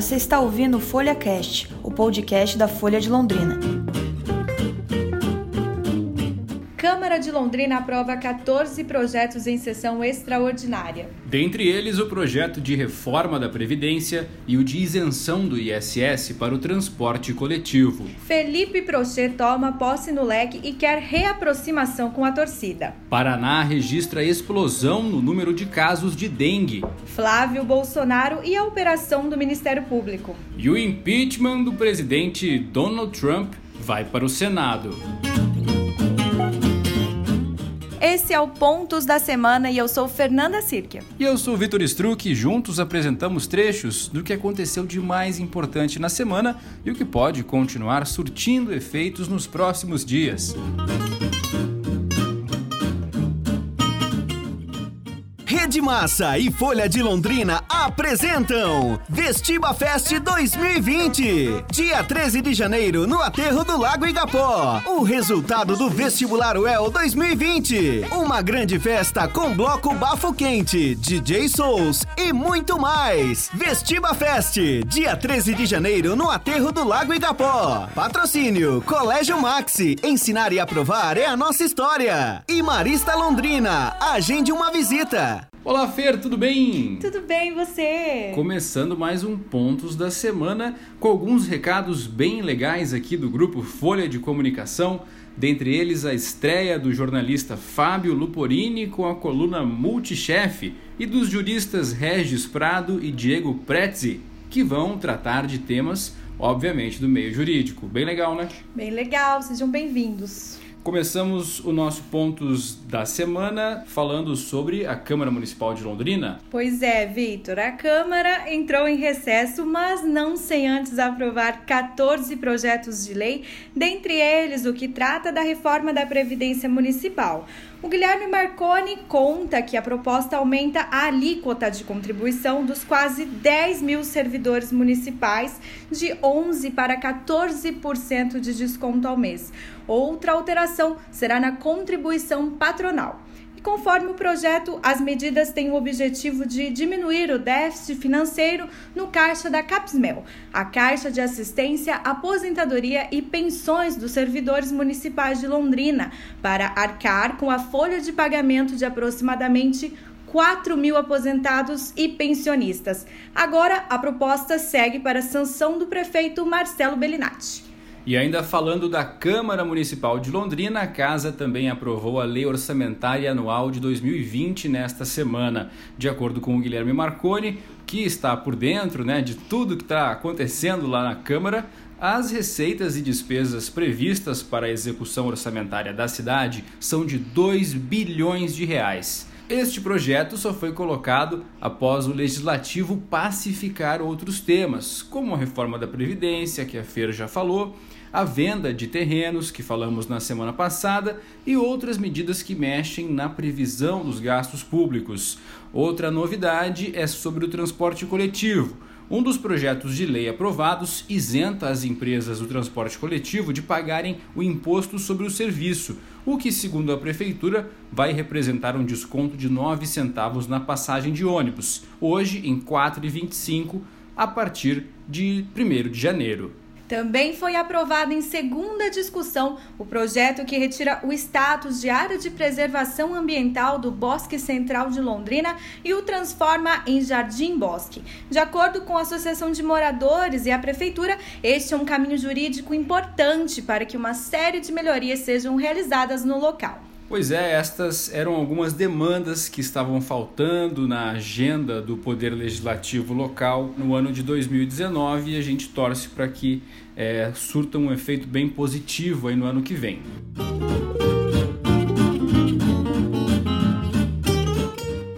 você está ouvindo o Folha Cast, o podcast da Folha de Londrina. Câmara de Londrina aprova 14 projetos em sessão extraordinária. Dentre eles, o projeto de reforma da Previdência e o de isenção do ISS para o transporte coletivo. Felipe Prochet toma posse no leque e quer reaproximação com a torcida. Paraná registra explosão no número de casos de dengue. Flávio Bolsonaro e a operação do Ministério Público. E o impeachment do presidente Donald Trump vai para o Senado. Esse é o Pontos da Semana e eu sou Fernanda Sirkia. E eu sou Vitor Struck e juntos apresentamos trechos do que aconteceu de mais importante na semana e o que pode continuar surtindo efeitos nos próximos dias. Rede Massa e Folha de Londrina apresentam Vestiba Fest 2020. Dia 13 de janeiro, no Aterro do Lago Igapó. O resultado do Vestibular UEL 2020. Uma grande festa com bloco Bafo Quente, DJ Souls e muito mais. Vestiba Fest, dia 13 de janeiro, no Aterro do Lago Igapó. Patrocínio, Colégio Maxi. Ensinar e aprovar é a nossa história. E Marista Londrina, agende uma visita. Olá, Fer, tudo bem? Tudo bem, e você? Começando mais um Pontos da Semana com alguns recados bem legais aqui do grupo Folha de Comunicação. Dentre eles, a estreia do jornalista Fábio Luporini com a coluna Multichefe e dos juristas Regis Prado e Diego Prezzi, que vão tratar de temas, obviamente, do meio jurídico. Bem legal, né? Bem legal, sejam bem-vindos. Começamos o nosso pontos da semana falando sobre a Câmara Municipal de Londrina. Pois é, Vitor, a Câmara entrou em recesso, mas não sem antes aprovar 14 projetos de lei, dentre eles o que trata da reforma da Previdência Municipal. O Guilherme Marconi conta que a proposta aumenta a alíquota de contribuição dos quase 10 mil servidores municipais de 11% para 14% de desconto ao mês. Outra alteração será na contribuição patronal. E conforme o projeto, as medidas têm o objetivo de diminuir o déficit financeiro no caixa da Capsmel, a Caixa de Assistência, Aposentadoria e Pensões dos Servidores Municipais de Londrina, para arcar com a folha de pagamento de aproximadamente 4 mil aposentados e pensionistas. Agora, a proposta segue para a sanção do prefeito Marcelo Bellinati. E ainda falando da Câmara Municipal de Londrina, a casa também aprovou a Lei Orçamentária Anual de 2020 nesta semana. De acordo com o Guilherme Marconi, que está por dentro né, de tudo que está acontecendo lá na Câmara, as receitas e despesas previstas para a execução orçamentária da cidade são de 2 bilhões de reais. Este projeto só foi colocado após o legislativo pacificar outros temas, como a reforma da Previdência, que a Feira já falou, a venda de terrenos, que falamos na semana passada, e outras medidas que mexem na previsão dos gastos públicos. Outra novidade é sobre o transporte coletivo. Um dos projetos de lei aprovados isenta as empresas do transporte coletivo de pagarem o imposto sobre o serviço, o que, segundo a prefeitura, vai representar um desconto de 9 centavos na passagem de ônibus, hoje em R$ 4,25 a partir de 1 de janeiro. Também foi aprovado em segunda discussão o projeto que retira o status de área de preservação ambiental do Bosque Central de Londrina e o transforma em Jardim Bosque. De acordo com a Associação de Moradores e a Prefeitura, este é um caminho jurídico importante para que uma série de melhorias sejam realizadas no local. Pois é, estas eram algumas demandas que estavam faltando na agenda do Poder Legislativo local no ano de 2019 e a gente torce para que é, surta um efeito bem positivo aí no ano que vem.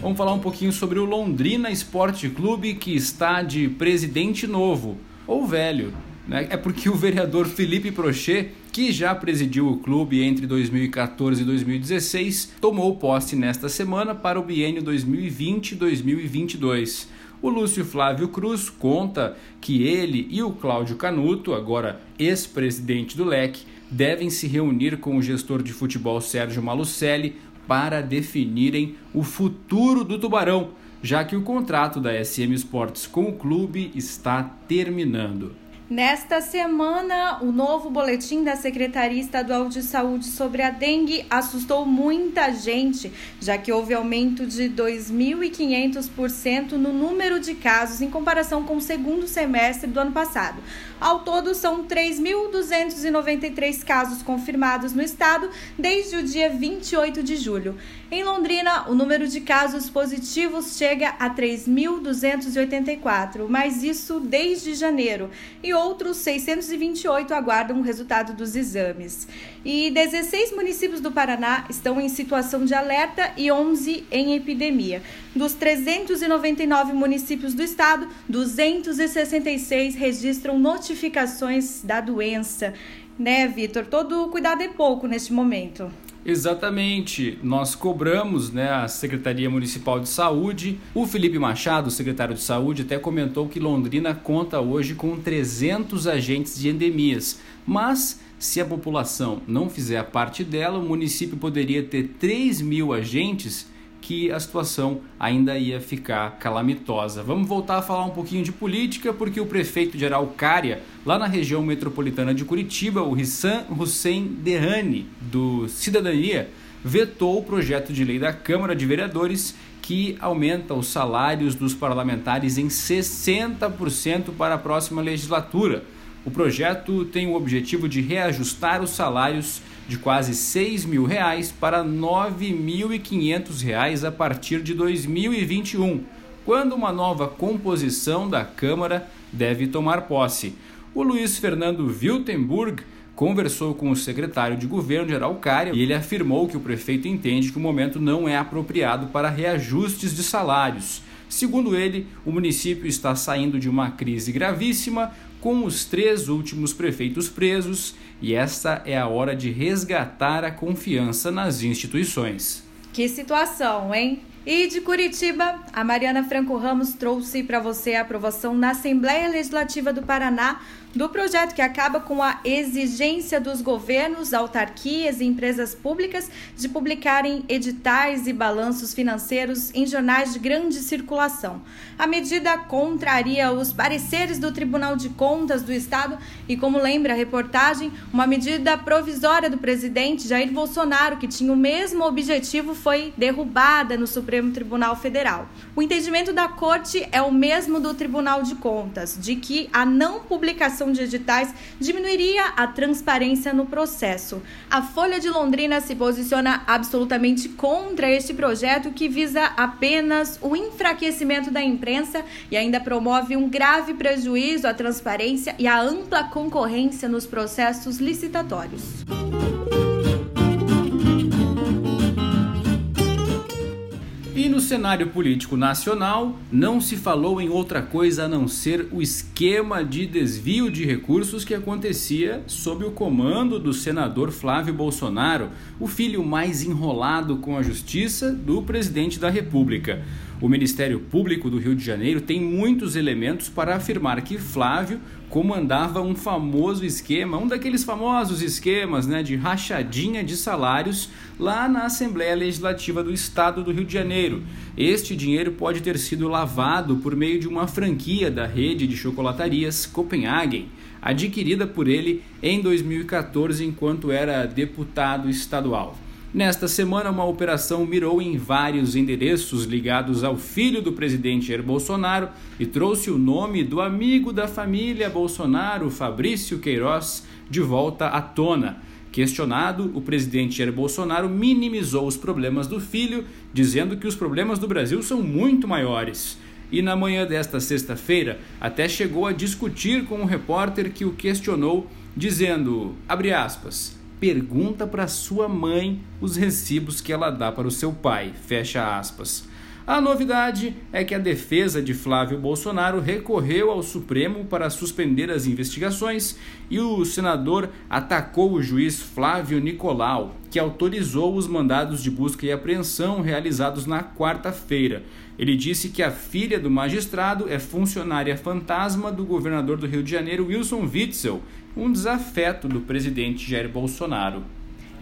Vamos falar um pouquinho sobre o Londrina Esporte Clube que está de presidente novo ou velho. Né? É porque o vereador Felipe Prochet que já presidiu o clube entre 2014 e 2016, tomou posse nesta semana para o biênio 2020-2022. O Lúcio Flávio Cruz conta que ele e o Cláudio Canuto, agora ex-presidente do LEC, devem se reunir com o gestor de futebol Sérgio Malucelli para definirem o futuro do Tubarão. já que o contrato da SM Sports com o clube está terminando. Nesta semana, o novo boletim da Secretaria Estadual de Saúde sobre a dengue assustou muita gente, já que houve aumento de 2.500% no número de casos em comparação com o segundo semestre do ano passado. Ao todo, são 3.293 casos confirmados no estado desde o dia 28 de julho. Em Londrina, o número de casos positivos chega a 3.284, mas isso desde janeiro, e outros 628 aguardam o resultado dos exames. E 16 municípios do Paraná estão em situação de alerta e 11 em epidemia. Dos 399 municípios do estado, 266 registram notificações da doença. Né, Vitor? Todo cuidado é pouco neste momento. Exatamente. Nós cobramos né, a Secretaria Municipal de Saúde. O Felipe Machado, secretário de Saúde, até comentou que Londrina conta hoje com 300 agentes de endemias. Mas, se a população não fizer a parte dela, o município poderia ter 3 mil agentes que a situação ainda ia ficar calamitosa. Vamos voltar a falar um pouquinho de política, porque o prefeito de Araucária, lá na região metropolitana de Curitiba, o Rissan Hussein Derrani, do Cidadania, vetou o projeto de lei da Câmara de Vereadores que aumenta os salários dos parlamentares em 60% para a próxima legislatura. O projeto tem o objetivo de reajustar os salários de quase 6 mil reais para 9.500 reais a partir de 2021, quando uma nova composição da Câmara deve tomar posse. O Luiz Fernando Wiltenburg conversou com o secretário de governo de Araucária e ele afirmou que o prefeito entende que o momento não é apropriado para reajustes de salários. Segundo ele, o município está saindo de uma crise gravíssima, com os três últimos prefeitos presos, e esta é a hora de resgatar a confiança nas instituições. Que situação, hein? E de Curitiba, a Mariana Franco Ramos trouxe para você a aprovação na Assembleia Legislativa do Paraná do projeto que acaba com a exigência dos governos, autarquias e empresas públicas de publicarem editais e balanços financeiros em jornais de grande circulação. A medida contraria os pareceres do Tribunal de Contas do Estado e, como lembra a reportagem, uma medida provisória do presidente Jair Bolsonaro, que tinha o mesmo objetivo, foi derrubada no Supremo Tribunal Federal. O entendimento da Corte é o mesmo do Tribunal de Contas, de que a não publicação de editais diminuiria a transparência no processo. A Folha de Londrina se posiciona absolutamente contra este projeto que visa apenas o enfraquecimento da imprensa e ainda promove um grave prejuízo à transparência e à ampla concorrência nos processos licitatórios. E no cenário político nacional, não se falou em outra coisa a não ser o esquema de desvio de recursos que acontecia sob o comando do senador Flávio Bolsonaro, o filho mais enrolado com a justiça do presidente da República. O Ministério Público do Rio de Janeiro tem muitos elementos para afirmar que Flávio comandava um famoso esquema, um daqueles famosos esquemas né, de rachadinha de salários lá na Assembleia Legislativa do Estado do Rio de Janeiro. Este dinheiro pode ter sido lavado por meio de uma franquia da rede de chocolatarias Copenhagen, adquirida por ele em 2014 enquanto era deputado estadual. Nesta semana, uma operação mirou em vários endereços ligados ao filho do presidente Jair Bolsonaro e trouxe o nome do amigo da família Bolsonaro, Fabrício Queiroz, de volta à tona. Questionado, o presidente Jair Bolsonaro minimizou os problemas do filho, dizendo que os problemas do Brasil são muito maiores. E na manhã desta sexta-feira, até chegou a discutir com um repórter que o questionou, dizendo, abre aspas, pergunta para sua mãe os recibos que ela dá para o seu pai. Fecha aspas. A novidade é que a defesa de Flávio Bolsonaro recorreu ao Supremo para suspender as investigações e o senador atacou o juiz Flávio Nicolau, que autorizou os mandados de busca e apreensão realizados na quarta-feira. Ele disse que a filha do magistrado é funcionária fantasma do governador do Rio de Janeiro, Wilson Witzel, um desafeto do presidente Jair Bolsonaro.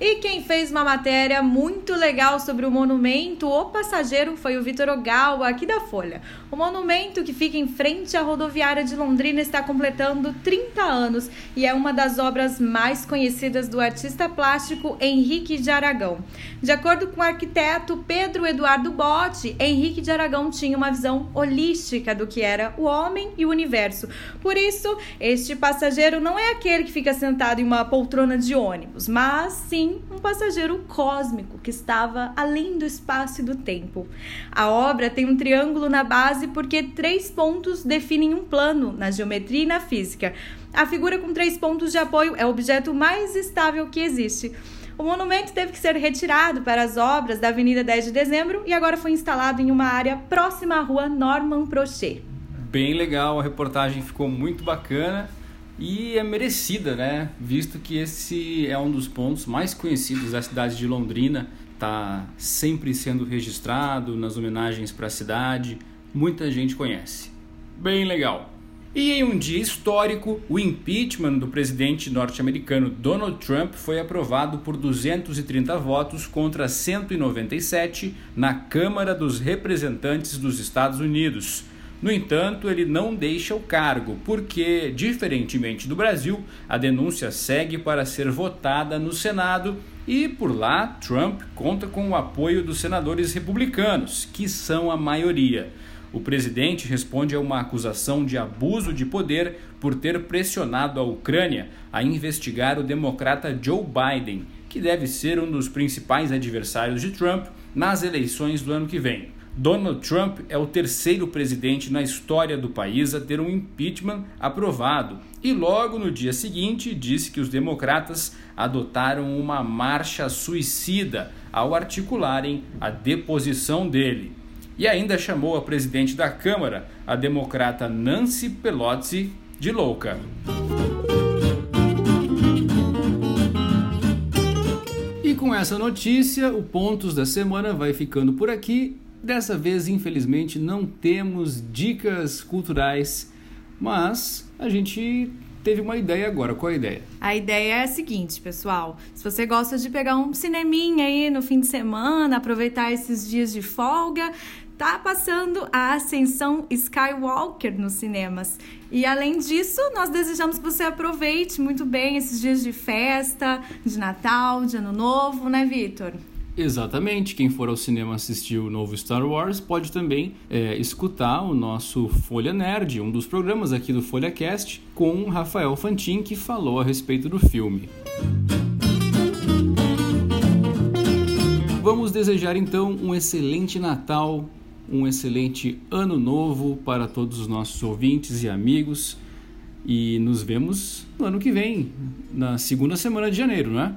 E quem fez uma matéria muito legal sobre o monumento O Passageiro foi o Vitor Ogawa, aqui da Folha. O monumento que fica em frente à rodoviária de Londrina está completando 30 anos e é uma das obras mais conhecidas do artista plástico Henrique de Aragão. De acordo com o arquiteto Pedro Eduardo Botti, Henrique de Aragão tinha uma visão holística do que era o homem e o universo. Por isso, este passageiro não é aquele que fica sentado em uma poltrona de ônibus, mas sim um passageiro cósmico que estava além do espaço e do tempo. A obra tem um triângulo na base porque três pontos definem um plano na geometria e na física. A figura com três pontos de apoio é o objeto mais estável que existe. O monumento teve que ser retirado para as obras da Avenida 10 de Dezembro e agora foi instalado em uma área próxima à rua Norman Prochet. Bem legal, a reportagem ficou muito bacana e é merecida, né? Visto que esse é um dos pontos mais conhecidos da cidade de Londrina, está sempre sendo registrado nas homenagens para a cidade, muita gente conhece. Bem legal. E em um dia histórico, o impeachment do presidente norte-americano Donald Trump foi aprovado por 230 votos contra 197 na Câmara dos Representantes dos Estados Unidos. No entanto, ele não deixa o cargo, porque, diferentemente do Brasil, a denúncia segue para ser votada no Senado e por lá Trump conta com o apoio dos senadores republicanos, que são a maioria. O presidente responde a uma acusação de abuso de poder por ter pressionado a Ucrânia a investigar o democrata Joe Biden, que deve ser um dos principais adversários de Trump nas eleições do ano que vem. Donald Trump é o terceiro presidente na história do país a ter um impeachment aprovado e logo no dia seguinte disse que os democratas adotaram uma marcha suicida ao articularem a deposição dele. E ainda chamou a presidente da Câmara, a democrata Nancy Pelosi, de louca. E com essa notícia, o Pontos da Semana vai ficando por aqui. Dessa vez, infelizmente, não temos dicas culturais, mas a gente teve uma ideia agora. Qual a ideia? A ideia é a seguinte, pessoal. Se você gosta de pegar um cineminha aí no fim de semana, aproveitar esses dias de folga, tá passando a Ascensão Skywalker nos cinemas. E além disso, nós desejamos que você aproveite muito bem esses dias de festa, de Natal, de Ano Novo, né, Vitor? Exatamente. Quem for ao cinema assistir o novo Star Wars pode também é, escutar o nosso Folha Nerd, um dos programas aqui do Folha Cast, com Rafael Fantin, que falou a respeito do filme. Vamos desejar então um excelente Natal, um excelente Ano Novo para todos os nossos ouvintes e amigos. E nos vemos no ano que vem, na segunda semana de janeiro, não é?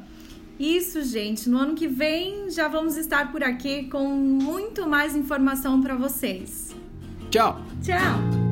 Isso, gente. No ano que vem já vamos estar por aqui com muito mais informação para vocês. Tchau. Tchau.